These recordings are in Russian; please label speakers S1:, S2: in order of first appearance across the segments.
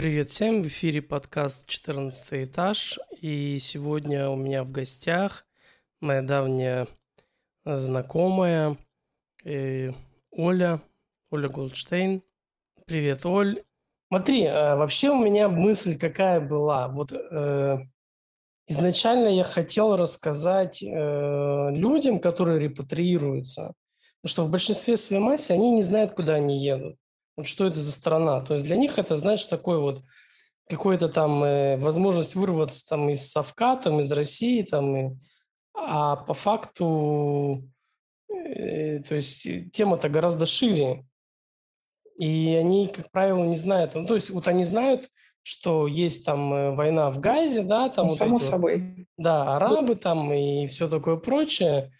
S1: Привет всем, в эфире подкаст «14 этаж», и сегодня у меня в гостях моя давняя знакомая э, Оля, Оля Голдштейн. Привет, Оль. Смотри, э, вообще у меня мысль какая была. Вот э, изначально я хотел рассказать э, людям, которые репатриируются, что в большинстве своей массе они не знают, куда они едут что это за страна. То есть для них это, знаешь, такой вот какой-то там э, возможность вырваться там из совка, там из России, там, и, а по факту, э, то есть тема-то гораздо шире. И они, как правило, не знают. Ну, то есть вот они знают, что есть там э, война в Газе, да, там ну,
S2: вот само эти, собой.
S1: Да, арабы там и все такое прочее.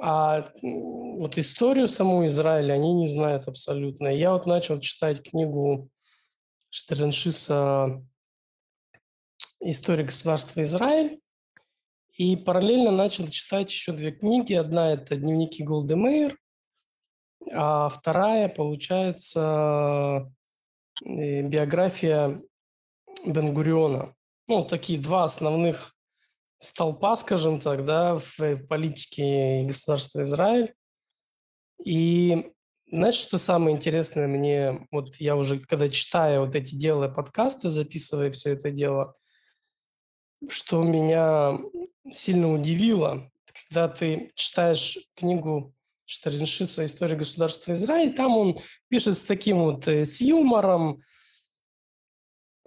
S1: А вот историю саму Израиля они не знают абсолютно. Я вот начал читать книгу Штерншиса «История государства Израиль», и параллельно начал читать еще две книги. Одна – это «Дневники Голдемейр», а вторая, получается, э, биография Бенгуриона. Ну, такие два основных столпа, скажем так, да, в политике государства Израиль. И знаешь, что самое интересное мне, вот я уже, когда читаю вот эти делая подкасты, записывая все это дело, что меня сильно удивило, когда ты читаешь книгу Штариншиса «История государства Израиль», там он пишет с таким вот, э, с юмором,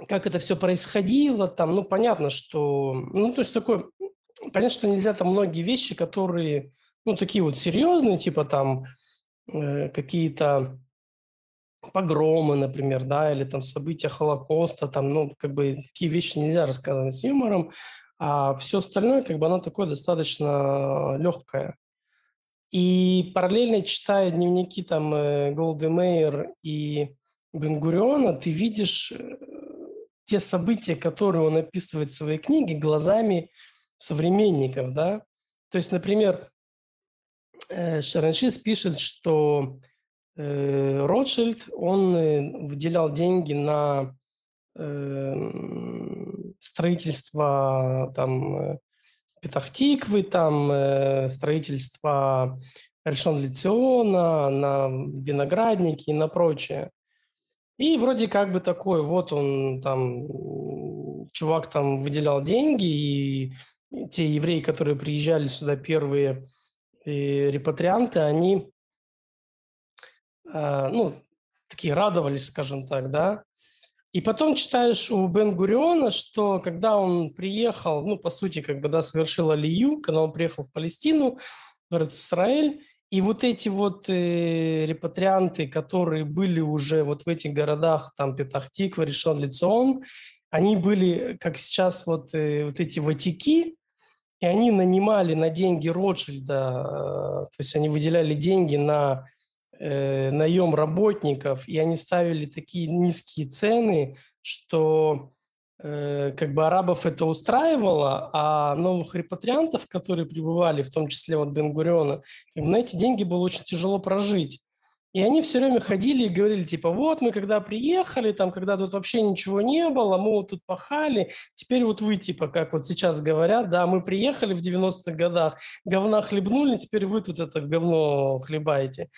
S1: как это все происходило, там, ну, понятно, что, ну, то есть такой, понятно, что нельзя там многие вещи, которые, ну, такие вот серьезные, типа там э, какие-то погромы, например, да, или там события Холокоста, там, ну, как бы такие вещи нельзя рассказывать с юмором, а все остальное, как бы, оно такое достаточно легкое. И параллельно читая дневники там э, Голды Мейер и Бенгуриона, ты видишь э, те события, которые он описывает в своей книге, глазами современников, да. То есть, например, э, Шараншис пишет, что э, Ротшильд, он э, выделял деньги на строительство там Петахтиквы, там строительство Решон Лициона, на виноградники и на прочее. И вроде как бы такой, вот он там, чувак там выделял деньги, и те евреи, которые приезжали сюда первые и репатрианты, они, э, ну, такие радовались, скажем так, да. И потом читаешь у Бен Гуриона, что когда он приехал, ну, по сути, как бы, да, совершил Алию, когда он приехал в Палестину, в Израиль, и вот эти вот э, репатрианты, которые были уже вот в этих городах, там Петахтиква, Решон Лицон, они были, как сейчас вот, э, вот эти ватики, и они нанимали на деньги Ротшильда, э, то есть они выделяли деньги на э, наем работников, и они ставили такие низкие цены, что как бы арабов это устраивало, а новых репатриантов, которые прибывали, в том числе вот Бенгуриона, на эти деньги было очень тяжело прожить. И они все время ходили и говорили, типа, вот мы когда приехали, там, когда тут вообще ничего не было, мы вот тут пахали, теперь вот вы, типа, как вот сейчас говорят, да, мы приехали в 90-х годах, говна хлебнули, теперь вы тут это говно хлебаете.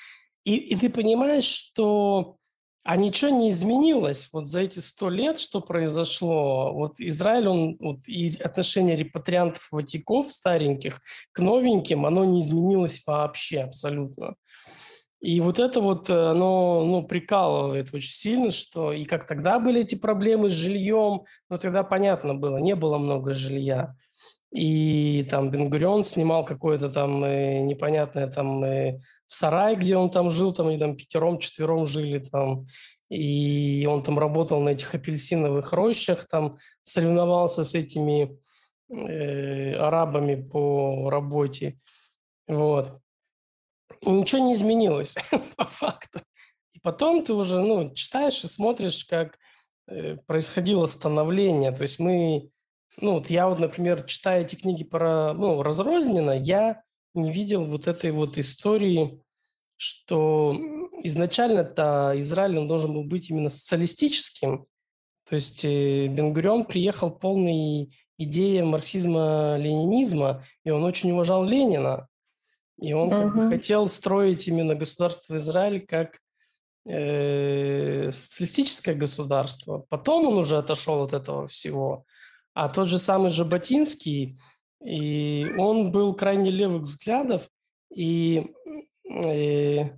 S1: И, и ты понимаешь, что а ничего не изменилось вот за эти сто лет, что произошло. Вот Израиль, он вот, и отношение репатриантов ватиков стареньких к новеньким, оно не изменилось вообще абсолютно. И вот это вот, э, оно ну, прикалывает очень сильно, что и как тогда были эти проблемы с жильем, ну тогда понятно было, не было много жилья. И там Бенгурион снимал какое-то там э, непонятное там э, сарай, где он там жил, там они там пятером, четвером жили там. И он там работал на этих апельсиновых рощах, там соревновался с этими э, арабами по работе. Вот. И ничего не изменилось по факту. И потом ты уже ну, читаешь и смотришь, как э, происходило становление. То есть мы ну, вот я вот, например, читая эти книги про, ну, разрозненно, я не видел вот этой вот истории, что изначально-то Израиль он должен был быть именно социалистическим, то есть э, Бенгурион приехал полный идеи марксизма-ленинизма, и он очень уважал Ленина. И он как бы хотел строить именно государство Израиль как э, социалистическое государство. Потом он уже отошел от этого всего. А тот же самый Жаботинский, и он был крайне левых взглядов, и э,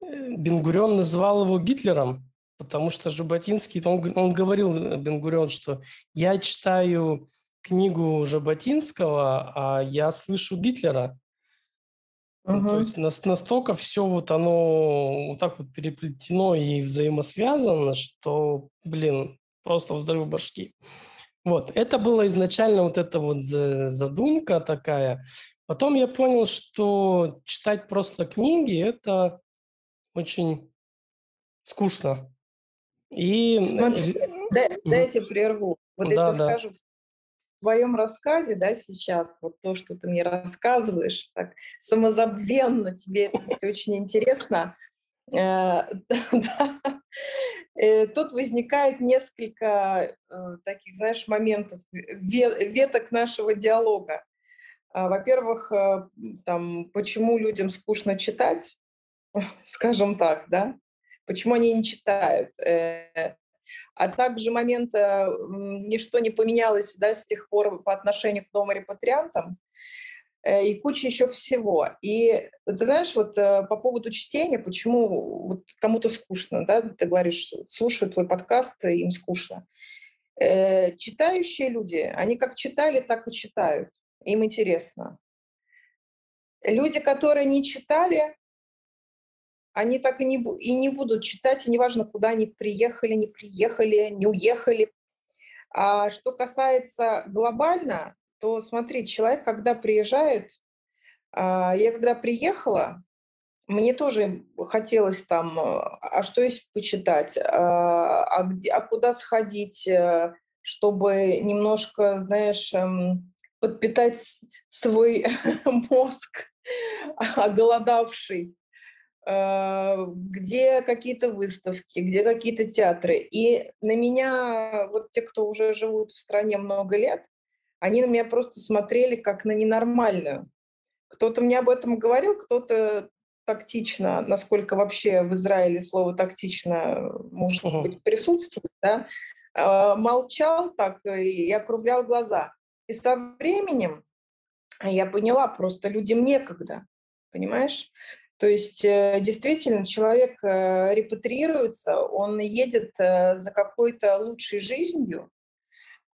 S1: Бенгурион называл его Гитлером, потому что Жаботинский, он, он говорил, Бенгурион, что я читаю книгу Жаботинского, а я слышу Гитлера. Угу. То есть настолько все вот оно вот так вот переплетено и взаимосвязано, что, блин, просто взрыв башки. Вот, это была изначально вот эта вот задумка такая. Потом я понял, что читать просто книги – это очень скучно.
S2: И... Смотри, дай, дайте прерву. Вот да, я тебе да. скажу, в твоем рассказе, да, сейчас, вот то, что ты мне рассказываешь, так самозабвенно, тебе это все очень интересно, э, э, тут возникает несколько э, таких, знаешь, моментов, веток нашего диалога. А, во-первых, там, почему людям скучно читать, скажем так, да? Почему они не читают? а также момент э, ничто не поменялось да, с тех пор по отношению к новым репатриантам, э, и куча еще всего. И ты знаешь, вот э, по поводу чтения, почему вот кому-то скучно, да, ты говоришь, слушают твой подкаст, им скучно. Читающие люди, они как читали, так и читают, им интересно. Люди, которые не читали, они так и не, и не будут читать, и неважно, куда они приехали, не приехали, не уехали. А что касается глобально, то смотри, человек, когда приезжает, а, я когда приехала, мне тоже хотелось там, а что есть почитать, а, а, где, а куда сходить, э, чтобы немножко, знаешь, эм, подпитать свой мозг оголодавший. Где какие-то выставки, где какие-то театры. И на меня, вот те, кто уже живут в стране много лет, они на меня просто смотрели как на ненормальную. Кто-то мне об этом говорил, кто-то тактично, насколько вообще в Израиле слово тактично может быть присутствует, да, э, молчал так и округлял глаза. И со временем я поняла, просто людям некогда, понимаешь? То есть э, действительно человек э, репатриируется, он едет э, за какой-то лучшей жизнью, а,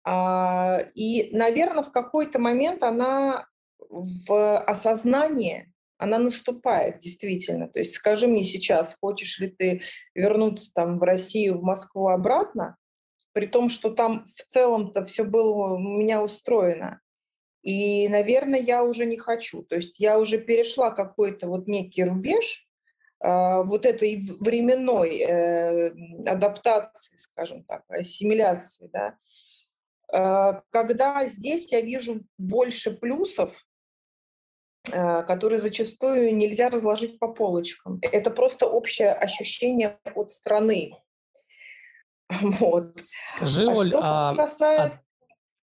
S2: и, наверное, в какой-то момент она в осознании, она наступает действительно. То есть скажи мне сейчас, хочешь ли ты вернуться там в Россию, в Москву обратно, при том, что там в целом-то все было у меня устроено. И, наверное, я уже не хочу. То есть я уже перешла какой-то вот некий рубеж э, вот этой временной э, адаптации, скажем так, ассимиляции, да, когда здесь я вижу больше плюсов, э, которые зачастую нельзя разложить по полочкам. Это просто общее ощущение от страны.
S1: Вот. Скажи, а Оль, а, касается... а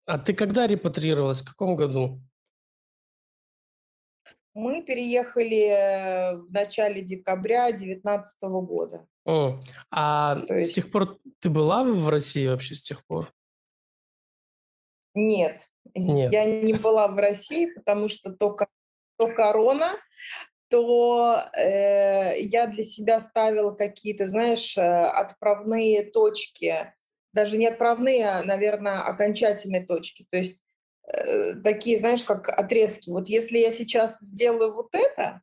S1: а ты когда репатриировалась? В каком году?
S2: Мы переехали э, в начале декабря 2019 года.
S1: О, а То есть... с тех пор ты была в России вообще с тех пор?
S2: Нет, Нет. я не была в России, потому что то, то корона, то э, я для себя ставила какие-то, знаешь, э, отправные точки даже не отправные, а, наверное, окончательные точки. То есть э, такие, знаешь, как отрезки. Вот если я сейчас сделаю вот это,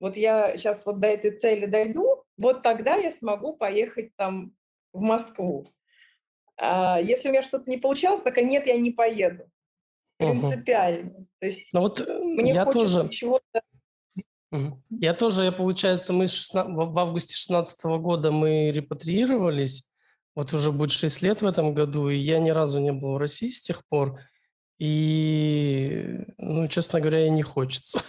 S2: вот я сейчас вот до этой цели дойду, вот тогда я смогу поехать там в Москву. А если у меня что-то не получалось, так нет, я не поеду. Принципиально. Угу. То есть
S1: ну, вот э, мне я хочется тоже... чего-то я тоже, я, получается, мы 16, в августе 2016 года мы репатриировались, вот уже будет 6 лет в этом году, и я ни разу не был в России с тех пор. И, ну, честно говоря, и не хочется.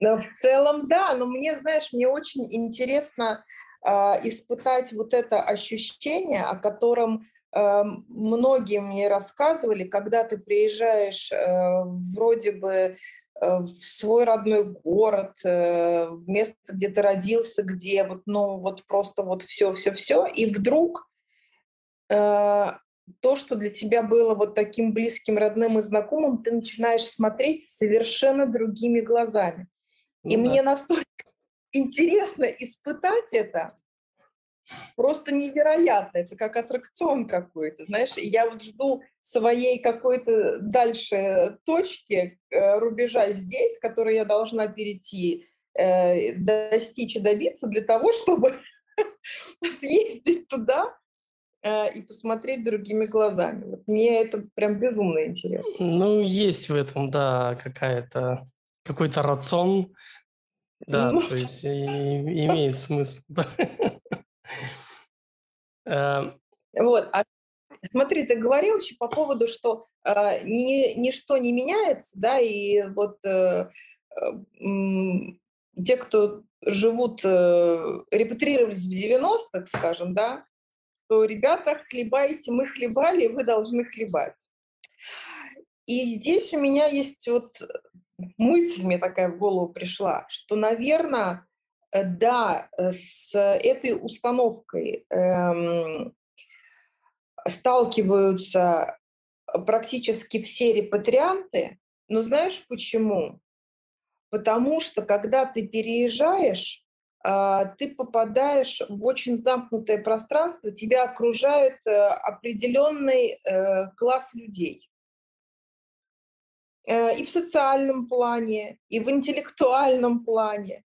S2: Но в целом, да, но мне, знаешь, мне очень интересно испытать вот это ощущение, о котором многие мне рассказывали, когда ты приезжаешь вроде бы в свой родной город, в место, где ты родился, где вот, ну, вот просто вот все-все-все, и вдруг то, что для тебя было вот таким близким, родным и знакомым, ты начинаешь смотреть совершенно другими глазами. Ну, и да. мне настолько интересно испытать это, просто невероятно. Это как аттракцион какой-то, знаешь. Я вот жду своей какой-то дальше точки, э, рубежа здесь, который я должна перейти, э, достичь и добиться для того, чтобы съездить туда, Э, и посмотреть другими глазами. Вот мне это прям безумно интересно.
S1: Ну, есть в этом, да, какая-то какой-то рацион, да, ну, то есть имеет смысл.
S2: Эм. Вот, а смотри, ты говорил еще по поводу, что э, ни, ничто не меняется, да, и вот э, э, те, кто живут, э, репатрировались в 90-х, скажем, да, что ребята, хлебайте, мы хлебали, вы должны хлебать. И здесь у меня есть вот мысль мне такая в голову пришла, что, наверное, э, да, э, с этой установкой эм, сталкиваются практически все репатрианты. Но знаешь почему? Потому что когда ты переезжаешь, а, ты попадаешь в очень замкнутое пространство, тебя окружает э, определенный э, класс людей. Э, и в социальном плане, и в интеллектуальном плане.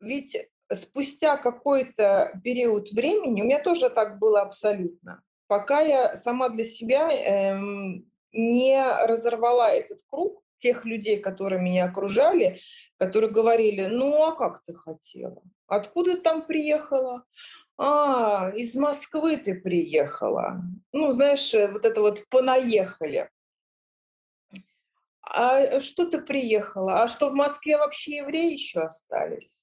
S2: Ведь спустя какой-то период времени, у меня тоже так было абсолютно, пока я сама для себя эм, не разорвала этот круг, тех людей, которые меня окружали, которые говорили, ну а как ты хотела? Откуда ты там приехала? А, из Москвы ты приехала. Ну, знаешь, э, вот это вот понаехали. А что ты приехала? А что в Москве вообще евреи еще остались?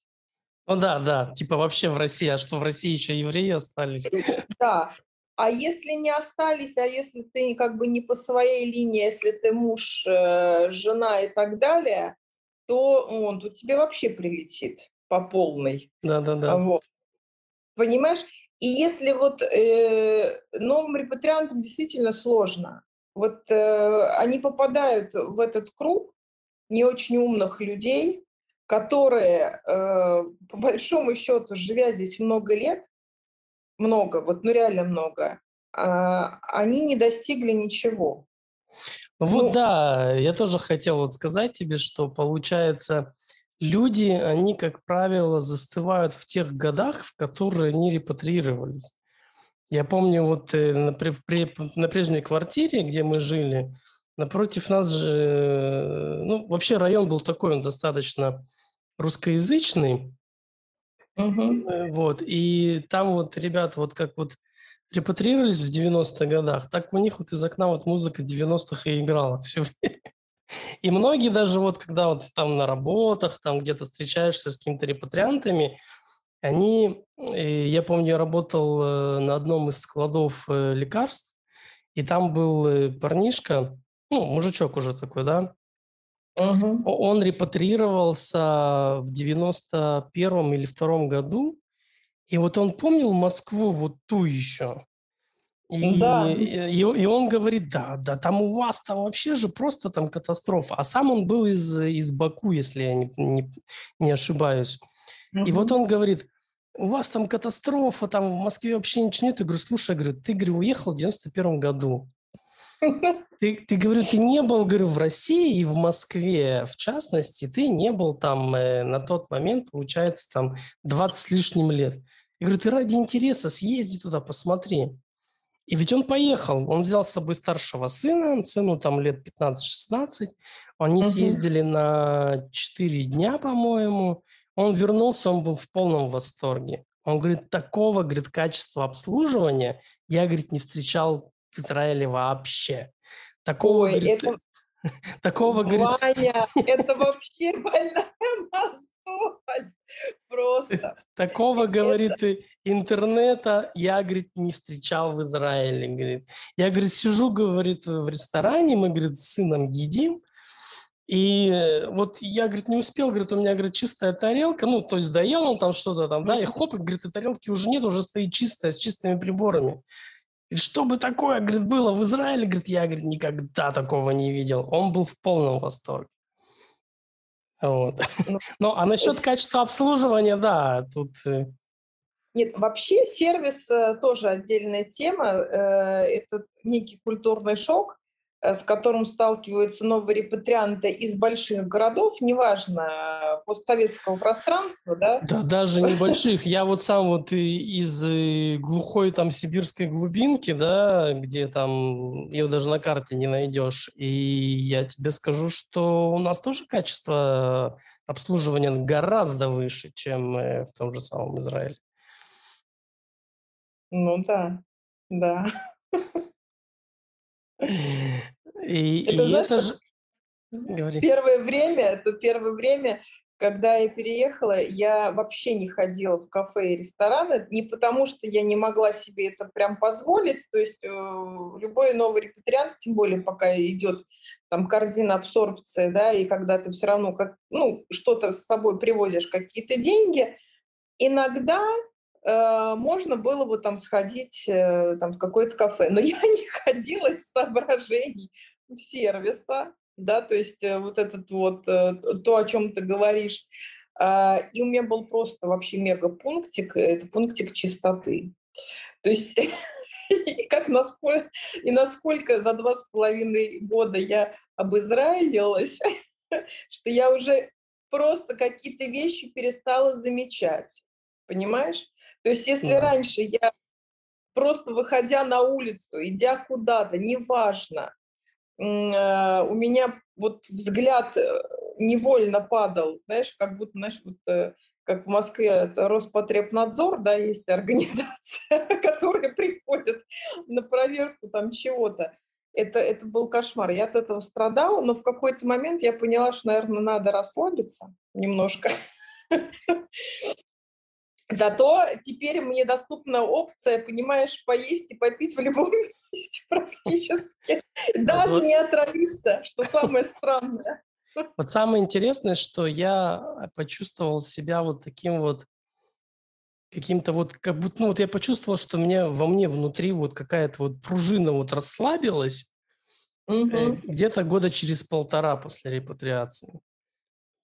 S1: Ну да, да, типа вообще в России, а что в России еще евреи остались?
S2: Да, а если не остались, а если ты как бы не по своей линии, если ты муж, э, жена и так далее, то он тут тебе вообще прилетит по полной.
S1: Да-да-да.
S2: Вот. Понимаешь? И если вот э, новым репатриантам действительно сложно, вот э, они попадают в этот круг не очень умных людей, которые, э, по большому счету, живя здесь много лет, много, вот ну реально много, а, они не достигли ничего.
S1: Вот ну, да, я тоже хотел вот сказать тебе, что получается, люди, они, как правило, застывают в тех годах, в которые они репатриировались. Я помню, вот э, на, при, на прежней квартире, где мы жили, напротив нас же, ну, вообще район был такой, он достаточно русскоязычный, Угу. Вот, и там вот ребята вот как вот репатриировались в 90-х годах, так у них вот из окна вот музыка 90-х и играла все время. И многие даже вот, когда вот там на работах, там где-то встречаешься с какими-то репатриантами, они, э, я помню, я работал э, на одном из складов лекарств, и там был парнишка, ну, мужичок уже такой, да, Угу. Он репатрировался в 91 или втором году, и вот он помнил Москву вот ту еще. И, да. и, и он говорит, да, да, там у вас там вообще же просто там катастрофа. А сам он был из, из Баку, если я не, не, не ошибаюсь. И вот он говорит, у вас там катастрофа, там в Москве вообще ничего нет. Я говорю, слушай, я говорю, ты, говорю, уехал в 91 году. Ты, ты, говорю, ты не был, говорю, в России и в Москве, в частности, ты не был там э, на тот момент, получается, там 20 с лишним лет. Я говорю, ты ради интереса съезди туда, посмотри. И ведь он поехал, он взял с собой старшего сына, сыну там лет 15-16, они угу. съездили на 4 дня, по-моему, он вернулся, он был в полном восторге. Он говорит, такого, говорит, качества обслуживания я, говорит, не встречал в Израиле вообще. Такого, Ой, говорит, это... такого,
S2: Ваня, говорит... это вообще больная
S1: Просто. Такого, говорит, интернета я, говорит, не встречал в Израиле. Говорит. Я, говорит, сижу, говорит, в ресторане, мы, говорит, с сыном едим, и э, вот я, говорит, не успел, говорит, у меня, говорит, чистая тарелка, ну, то есть доел он там что-то там, да, и хоп, и, говорит, и тарелки уже нет, уже стоит чистая, с чистыми приборами. И что бы такое, говорит, было в Израиле, говорит, я, говорит, никогда такого не видел. Он был в полном восторге. Вот. Ну, а насчет качества обслуживания, да, тут... Э,
S2: нет, вообще сервис э, тоже отдельная тема. Это некий культурный шок, с которым сталкиваются новые репатрианты из больших городов, неважно, постсоветского пространства, да?
S1: Да, даже небольших. Я вот сам вот из э, глухой там сибирской глубинки, да, где там ее даже на карте не найдешь. И я тебе скажу, что у нас тоже качество обслуживания гораздо выше, чем э, в том же самом Израиле.
S2: Ну да, да.
S1: И это, и знаешь, это же... Говори.
S2: Первое время, это первое время, когда я переехала, я вообще не ходила в кафе и рестораны, не потому что я не могла себе это прям позволить, то есть э, любой новый репатриант, тем более пока идет там корзина абсорбции, да, и когда ты все равно как, ну, что-то с собой привозишь, какие-то деньги, иногда можно было бы там сходить э, там, в какое-то кафе. Но я не ходила из соображений сервиса, да, то есть э, вот этот вот, то, о чем ты говоришь. А, и у меня был просто вообще мега пунктик, это пунктик чистоты. То есть как насколько, и насколько за два с половиной года я обызраилилась, что я уже просто какие-то вещи перестала замечать. Понимаешь? То есть если да. раньше я просто выходя на улицу, идя куда-то, неважно, э, у меня вот взгляд э, невольно падал, знаешь, как будто, знаешь, вот э, как в Москве это Роспотребнадзор, да, есть организация, которая приходит на проверку там чего-то. Это, это был кошмар. Я от этого страдала, но в какой-то момент я поняла, что, наверное, надо расслабиться немножко. Зато теперь мне доступна опция, понимаешь, поесть и попить в любом месте практически. Даже не отравиться, что самое странное.
S1: Вот самое интересное, что я почувствовал себя вот таким вот каким-то вот, как будто, ну вот я почувствовал, что меня, во мне внутри вот какая-то вот пружина вот расслабилась угу. где-то года через полтора после репатриации.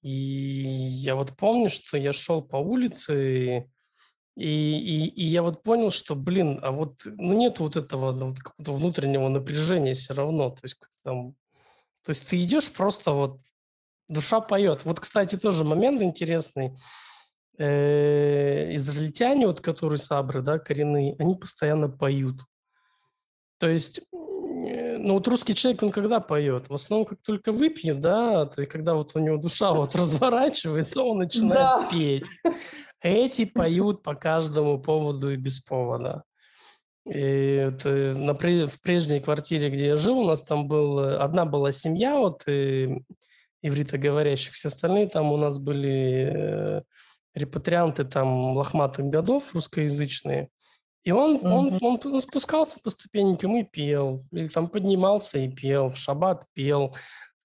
S1: И я вот помню, что я шел по улице, и, и, и я вот понял, что, блин, а вот ну, нет вот этого ну, какого-то внутреннего напряжения все равно. То есть, там, то есть ты идешь просто вот, душа поет. Вот, кстати, тоже момент интересный. Э, израильтяне, вот которые сабры, да, коренные, они постоянно поют. То есть, э, ну вот русский человек, он когда поет? В основном, как только выпьет, да, то и когда вот у него душа вот разворачивается, он начинает петь. Эти поют по каждому поводу и без повода. И вот э, на, в прежней квартире, где я жил, у нас там был, э, одна была семья вот и, э, ивритоговорящих, все остальные там у нас были репатрианты там лохматых годов русскоязычные. И он, mm-hmm. он, он, он спускался по ступенькам и пел, или там поднимался и пел, в шаббат пел,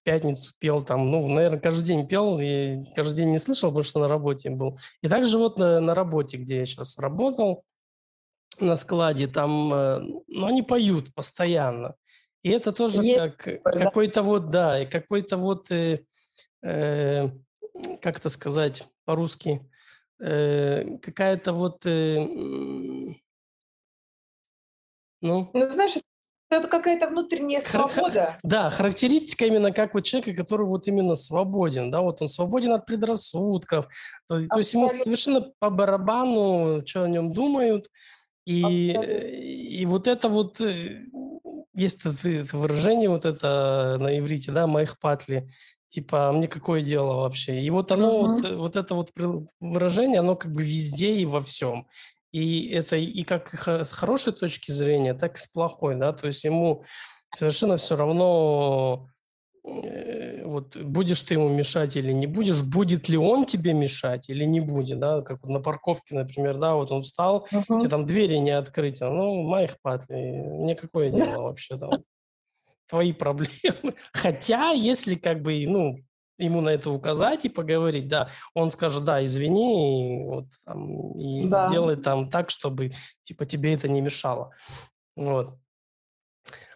S1: пятницу пел там, ну, наверное, каждый день пел, и каждый день не слышал, потому что на работе был. И также вот на, на работе, где я сейчас работал, на складе, там, э, ну, они поют постоянно. И это тоже Есть, как да. какой-то вот, да, и какой-то вот, э, э, как это сказать по-русски, э, какая-то вот, э,
S2: ну... Ну, знаешь, это какая-то внутренняя свобода.
S1: Да, характеристика именно как вот человека, который вот именно свободен, да, вот он свободен от предрассудков, то, то есть ему совершенно по барабану, что о нем думают, и, и вот это вот, э, есть это выражение вот это на иврите, да, моих патли, типа, а мне какое дело вообще? И вот оно, uh-huh. вот, вот это вот выражение, оно как бы везде и во всем. И это и как с хорошей точки зрения, так и с плохой, да, то есть ему совершенно все равно, э, вот будешь ты ему мешать или не будешь, будет ли он тебе мешать или не будет, да, как на парковке, например, да, вот он встал, uh-huh. тебе там двери не открыть, а, ну, моих патли, мне какое дело вообще там, твои проблемы. Хотя, если как бы, ну, ему на это указать и поговорить, да, он скажет, да, извини, и, вот, там, и да. сделай там так, чтобы, типа, тебе это не мешало. Вот.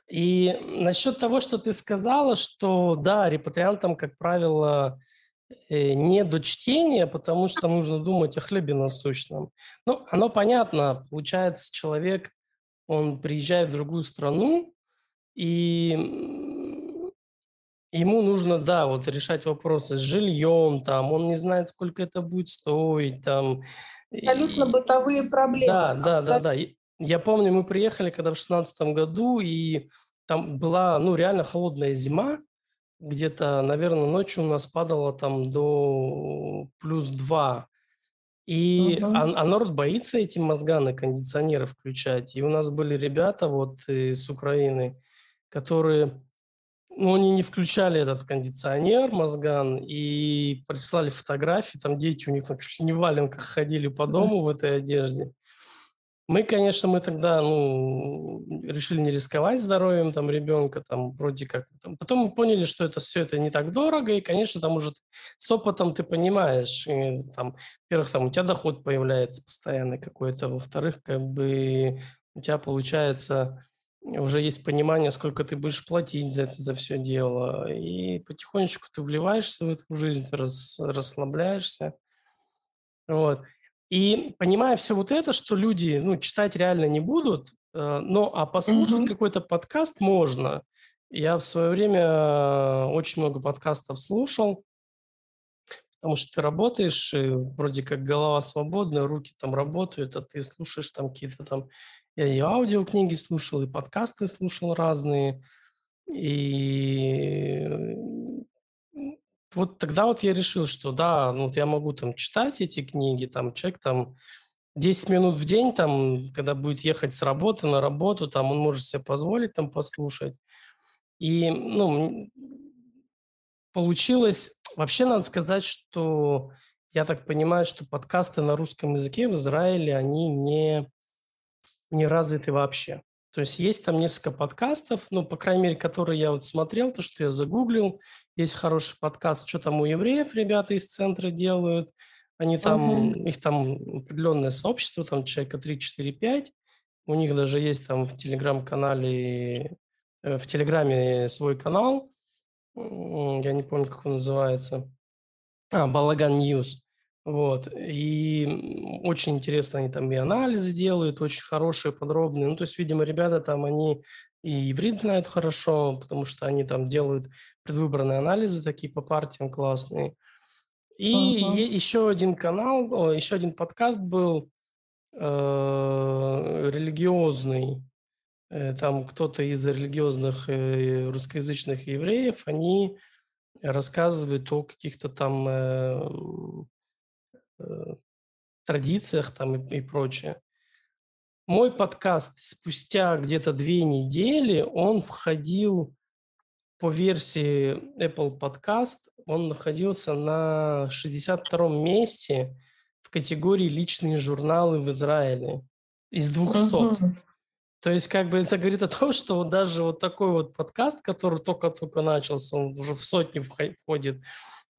S1: И насчет того, что ты сказала, что, да, репатриантам, как правило, э, не до чтения, потому что нужно думать о хлебе насущном. Ну, оно понятно. Получается, человек, он приезжает в другую страну, и ему нужно, да, вот решать вопросы с жильем, там, он не знает, сколько это будет стоить, там.
S2: Абсолютно и... бытовые проблемы.
S1: Да, да, Абсолютно. да, да. Я помню, мы приехали когда в шестнадцатом году, и там была, ну, реально холодная зима, где-то, наверное, ночью у нас падало там до плюс два. И uh-huh. а, а народ боится эти мозганы кондиционеры включать. И у нас были ребята вот из Украины, которые ну, они не включали этот кондиционер, мозган, и прислали фотографии, там дети у них там чуть ли не в валенках ходили по дому в этой одежде. Мы, конечно, мы тогда, ну, решили не рисковать здоровьем там ребенка, там, вроде как. Там. Потом мы поняли, что это все это не так дорого, и, конечно, там уже с опытом ты понимаешь, и, там, во-первых, там у тебя доход появляется постоянно какой-то, во-вторых, как бы у тебя получается уже есть понимание, сколько ты будешь платить за это, за все дело. И потихонечку ты вливаешься в эту жизнь, ты рас, расслабляешься. Вот. И понимая все вот это, что люди ну, читать реально не будут, э, но а послушать mm-hmm. какой-то подкаст можно. Я в свое время очень много подкастов слушал, потому что ты работаешь, и вроде как голова свободная, руки там работают, а ты слушаешь там какие-то там я и аудиокниги слушал, и подкасты слушал разные. И вот тогда вот я решил, что да, ну вот я могу там читать эти книги, там человек там 10 минут в день, там, когда будет ехать с работы на работу, там он может себе позволить там послушать. И, ну, получилось, вообще надо сказать, что я так понимаю, что подкасты на русском языке в Израиле, они не не развиты вообще. То есть есть там несколько подкастов, ну, по крайней мере, которые я вот смотрел, то, что я загуглил. Есть хороший подкаст, что там у евреев ребята из центра делают. Они там, uh-huh. их там определенное сообщество, там человека 3, 4, 5. У них даже есть там в телеграм-канале, э, в телеграме свой канал. Я не помню, как он называется. А, Балаган News. Вот. И очень интересно они там и анализы делают, очень хорошие, подробные. Ну, то есть, видимо, ребята там, они и иврит знают хорошо, потому что они там делают предвыборные анализы такие по партиям классные. И uh-huh. еще один канал, о, еще один подкаст был э, религиозный. Э, там кто-то из религиозных э, русскоязычных евреев, они рассказывают о каких-то там э, Э, традициях там и, и прочее. Мой подкаст спустя где-то две недели, он входил по версии Apple Podcast, он находился на 62-м месте в категории «Личные журналы в Израиле» из 200. Uh-huh. То есть, как бы это говорит о том, что вот даже вот такой вот подкаст, который только-только начался, он уже в сотни входит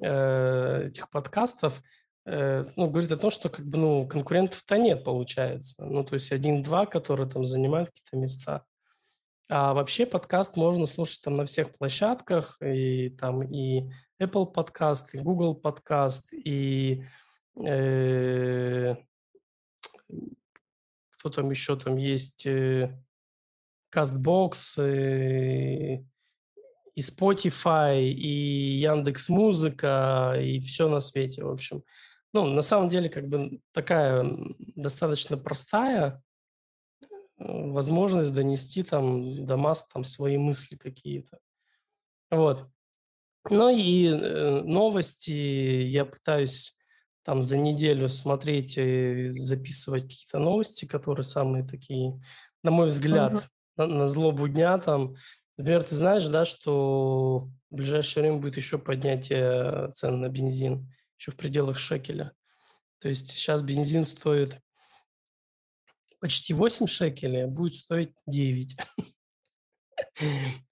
S1: э, этих подкастов, Э, ну, говорит о том, что как бы, ну, конкурентов-то нет, получается. Ну, то есть один-два, которые там занимают какие-то места. А вообще подкаст можно слушать там на всех площадках, и там и Apple подкаст, и Google подкаст, и э, кто там еще там есть, э, CastBox, э, и Spotify, и Яндекс Музыка, и все на свете, в общем. Ну, на самом деле, как бы такая достаточно простая э, возможность донести там до масс там свои мысли какие-то. Вот. Ну и э, новости я пытаюсь там за неделю смотреть и записывать какие-то новости, которые самые такие, на мой взгляд, uh-huh. на, на злобу дня там. Например, ты знаешь, да, что в ближайшее время будет еще поднятие цен на бензин, еще в пределах шекеля. То есть сейчас бензин стоит почти 8 шекелей, а будет стоить 9.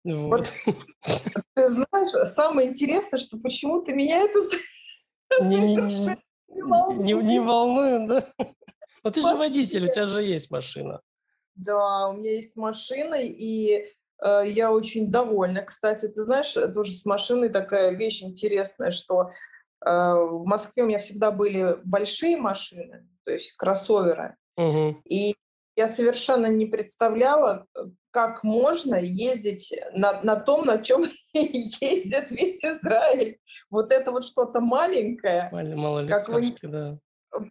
S2: Вот. Ты знаешь, самое интересное, что почему-то меня это
S1: не, не, не, не, не волнует, да? Но ты же водитель, у тебя же есть машина.
S2: Да, у меня есть машина, и э, я очень довольна. Кстати, ты знаешь, тоже с машиной такая вещь интересная, что в Москве у меня всегда были большие машины, то есть кроссоверы. Угу. И я совершенно не представляла, как можно ездить на, на том, на чем ездит весь Израиль. Вот это вот что-то маленькое.
S1: Мало как вы... да.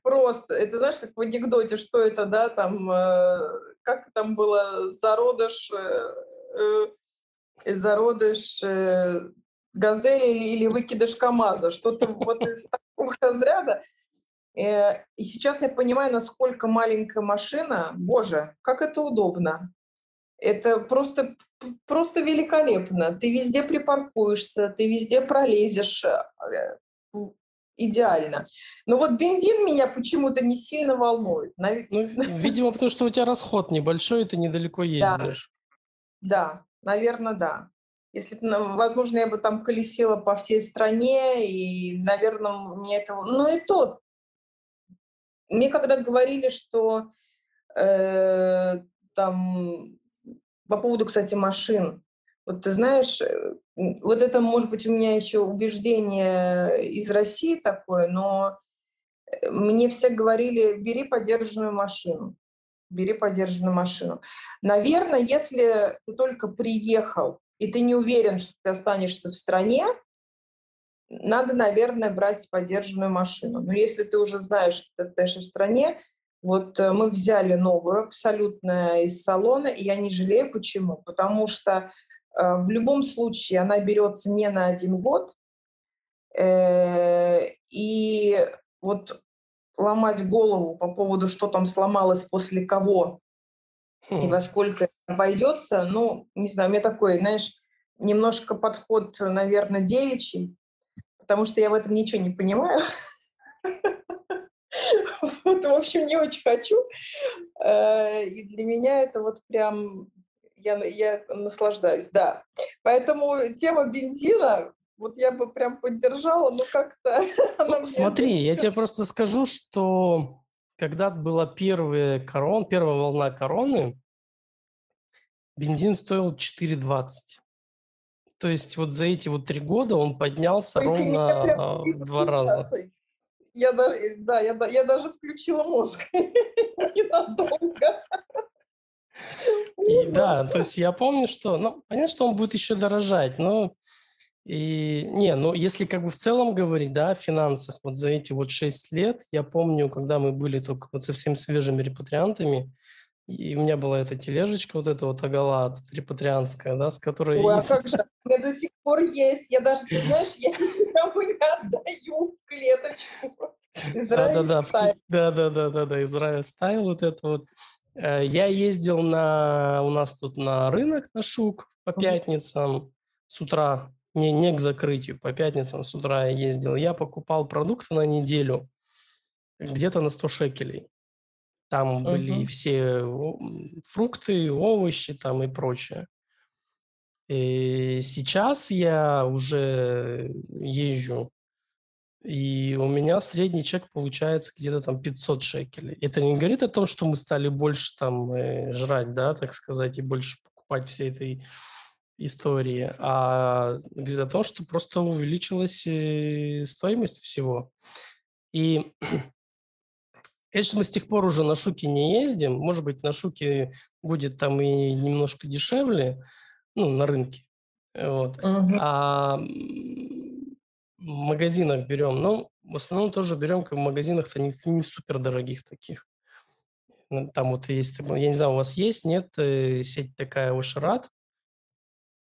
S2: Просто, это знаешь, как в анекдоте, что это, да, там, э, как там было, зародыш, э, э, зародыш э, газели или, выкидыш КамАЗа, что-то вот из такого разряда. Э, и сейчас я понимаю, насколько маленькая машина, боже, как это удобно. Это просто, просто великолепно. Ты везде припаркуешься, ты везде пролезешь. Э, идеально. Но вот бензин меня почему-то не сильно волнует.
S1: Ну, видимо, потому что у тебя расход небольшой, и ты недалеко ездишь.
S2: Да, да наверное, да. Если бы, возможно, я бы там колесила по всей стране, и, наверное, мне этого... Ну и то, мне когда говорили, что э, там по поводу, кстати, машин, вот ты знаешь, э, вот это, может быть, у меня еще убеждение из России такое, но э, мне все говорили, бери подержанную машину, бери подержанную машину. Наверное, если ты только приехал, и ты не уверен, что ты останешься в стране, надо, наверное, брать подержанную машину. Но если ты уже знаешь, что ты стоишь в стране, вот э, мы взяли новую абсолютно из салона, и я не жалею. Почему? Потому что э, в любом случае она берется не на один год, э, и вот ломать голову по поводу, что там сломалось после кого и во сколько обойдется, ну, не знаю, у меня такой, знаешь, немножко подход, наверное, девичий, потому что я в этом ничего не понимаю. Вот, в общем, не очень хочу. Э, и для меня это вот прям, я, я наслаждаюсь, да. Поэтому тема бензина, вот я бы прям поддержала, но как-то...
S1: Ну, смотри, я тебе просто скажу, что когда была первая корон, первая волна короны, бензин стоил 4,20. То есть вот за эти вот три года он поднялся Ой, ровно а, в два раза.
S2: Я даже, э, да, я, я даже включила мозг ненадолго.
S1: И, да, то есть я помню, что, ну, понятно, что он будет еще дорожать, но и не, ну если как бы в целом говорить, да, о финансах, вот за эти вот шесть лет, я помню, когда мы были только вот совсем свежими репатриантами, и у меня была эта тележечка, вот эта вот агала репатрианская, да, с которой...
S2: Ой, а как же, у меня до сих пор есть. Я даже, ты знаешь, я никому не отдаю в клеточку.
S1: Израиль да, да, да, да, да, да, да, Израиль стайл вот это вот. Э, я ездил на, у нас тут на рынок на Шук по пятницам с утра, не, не к закрытию, по пятницам с утра я ездил. Я покупал продукты на неделю где-то на 100 шекелей. Там uh-huh. были все фрукты, овощи там и прочее. И сейчас я уже езжу, и у меня средний чек получается где-то там 500 шекелей. Это не говорит о том, что мы стали больше там э, жрать, да, так сказать, и больше покупать всей этой истории, а говорит о том, что просто увеличилась э, стоимость всего. И Конечно, мы с тех пор уже на Шуке не ездим. Может быть, на Шуке будет там и немножко дешевле, ну, на рынке. Вот. Uh-huh. А в магазинах берем, ну, в основном тоже берем как в магазинах-то не, не супер дорогих таких. Там вот есть, я не знаю, у вас есть, нет, э, сеть такая Ошрат,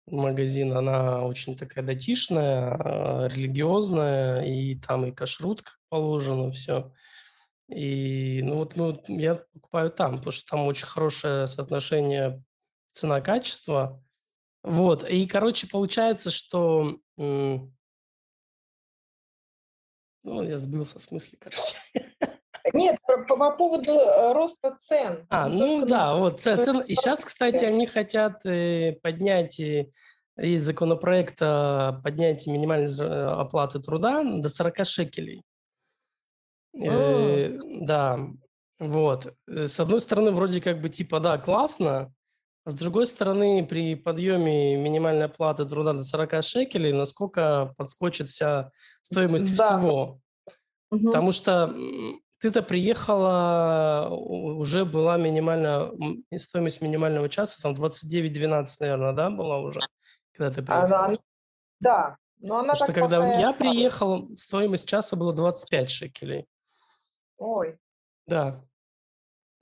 S1: магазин, она очень такая датишная, а, религиозная, и там и кашрут как положено, все. И ну вот, ну, я покупаю там, потому что там очень хорошее соотношение цена-качество. Вот, и, короче, получается, что... Ну, я сбился в смысле, короче.
S2: Нет, по, по поводу э, роста цен.
S1: А, ну да, вот цен. И сейчас, кстати, они хотят э, поднять, из законопроекта поднять минимальной э, оплаты труда до 40 шекелей. Э, да, вот. С одной стороны, вроде как бы типа, да, классно, а с другой стороны, при подъеме минимальной оплаты труда до 40 шекелей, насколько подскочит вся стоимость да. всего. Угу. Потому что ты-то приехала, уже была минимальная стоимость минимального часа, там 29-12, наверное, да, была уже, когда ты приехала? Она,
S2: да, но она
S1: Потому что когда я приехал, стоимость часа была 25 шекелей.
S2: Ой.
S1: Да.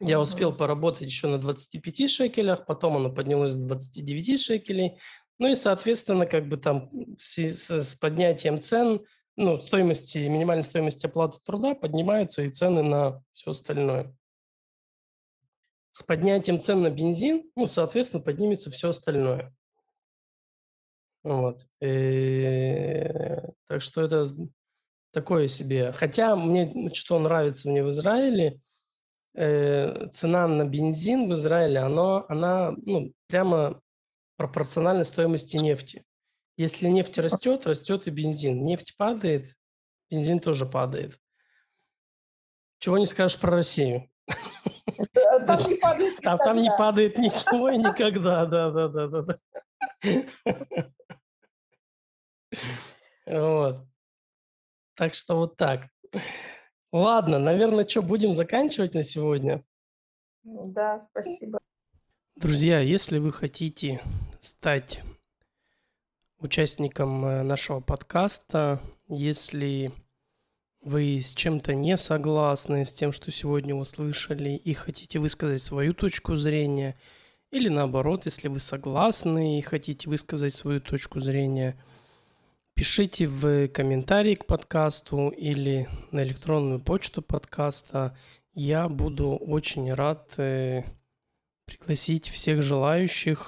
S1: Я успел поработать еще на 25 шекелях, потом оно поднялось до 29 шекелей. Ну и, соответственно, как бы там с, с поднятием цен, ну, стоимости, минимальной стоимости оплаты труда поднимаются и цены на все остальное. С поднятием цен на бензин, ну, соответственно, поднимется все остальное. Вот. И, э, так что это такое себе. Хотя мне что нравится мне в Израиле, э, цена на бензин в Израиле, оно, она ну, прямо пропорциональна стоимости нефти. Если нефть растет, растет и бензин. Нефть падает, бензин тоже падает. Чего не скажешь про Россию.
S2: Там не падает
S1: Там, там не падает ничего и никогда, да, да, да, да. да. Вот. Так что вот так. Ладно, наверное, что, будем заканчивать на сегодня?
S2: Да, спасибо.
S1: Друзья, если вы хотите стать участником э, нашего подкаста, если вы с чем-то не согласны, с тем, что сегодня услышали, и хотите высказать свою точку зрения, или наоборот, если вы согласны и хотите высказать свою точку зрения – Пишите в комментарии к подкасту или на электронную почту подкаста. Я буду очень рад э, пригласить всех желающих